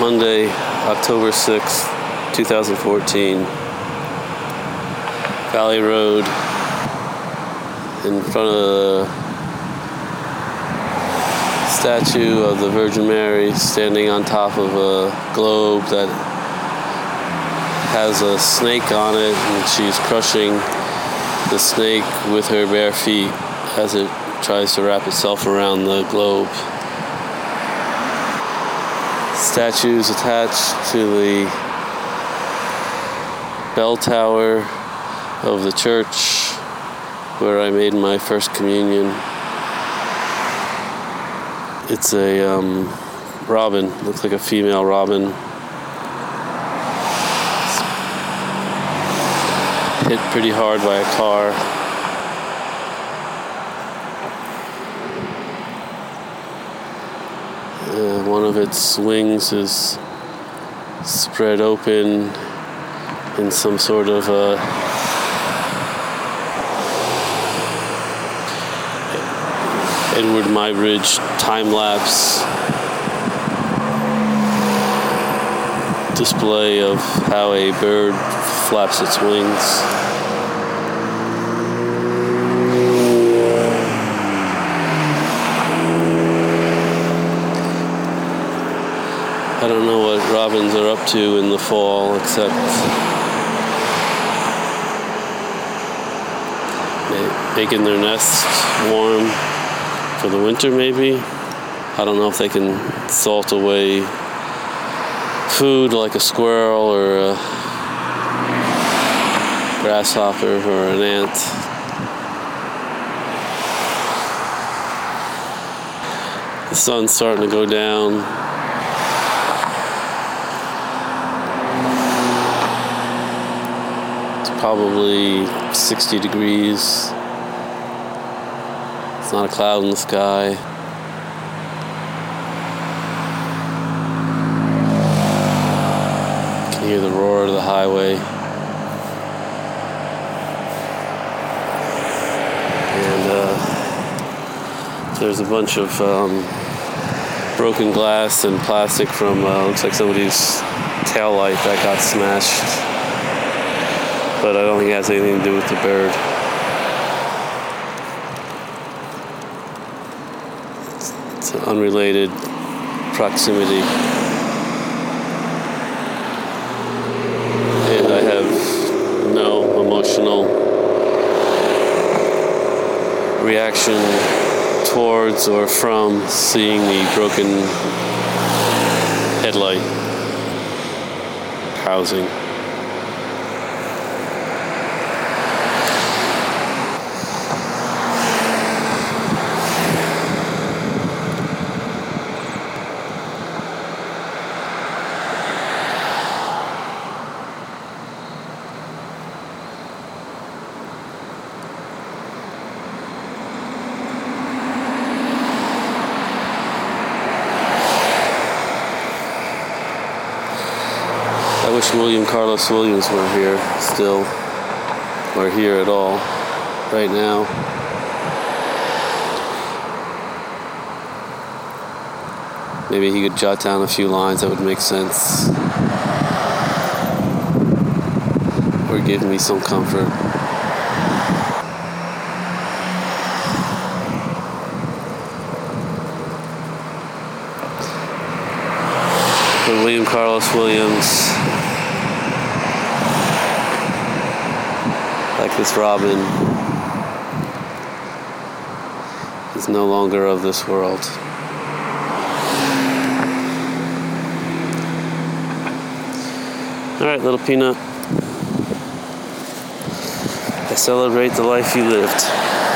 Monday, October 6th, 2014. Valley Road in front of the statue of the Virgin Mary standing on top of a globe that has a snake on it and she's crushing the snake with her bare feet as it tries to wrap itself around the globe. Statues attached to the bell tower of the church where I made my first communion. It's a um, robin, looks like a female robin. Hit pretty hard by a car. Uh, one of its wings is spread open in some sort of a Edward Muybridge time lapse display of how a bird flaps its wings. I don't know what robins are up to in the fall except ma- making their nests warm for the winter, maybe. I don't know if they can salt away food like a squirrel or a grasshopper or an ant. The sun's starting to go down. Probably 60 degrees. It's not a cloud in the sky. Can hear the roar of the highway. And uh, there's a bunch of um, broken glass and plastic from, uh, looks like somebody's tail light that got smashed. But I don't think it has anything to do with the bird. It's an unrelated proximity. And I have no emotional reaction towards or from seeing the broken headlight housing. William Carlos Williams were here still, or here at all, right now. Maybe he could jot down a few lines that would make sense, or give me some comfort. William Carlos Williams, like this Robin, is no longer of this world. All right, little peanut. I celebrate the life you lived.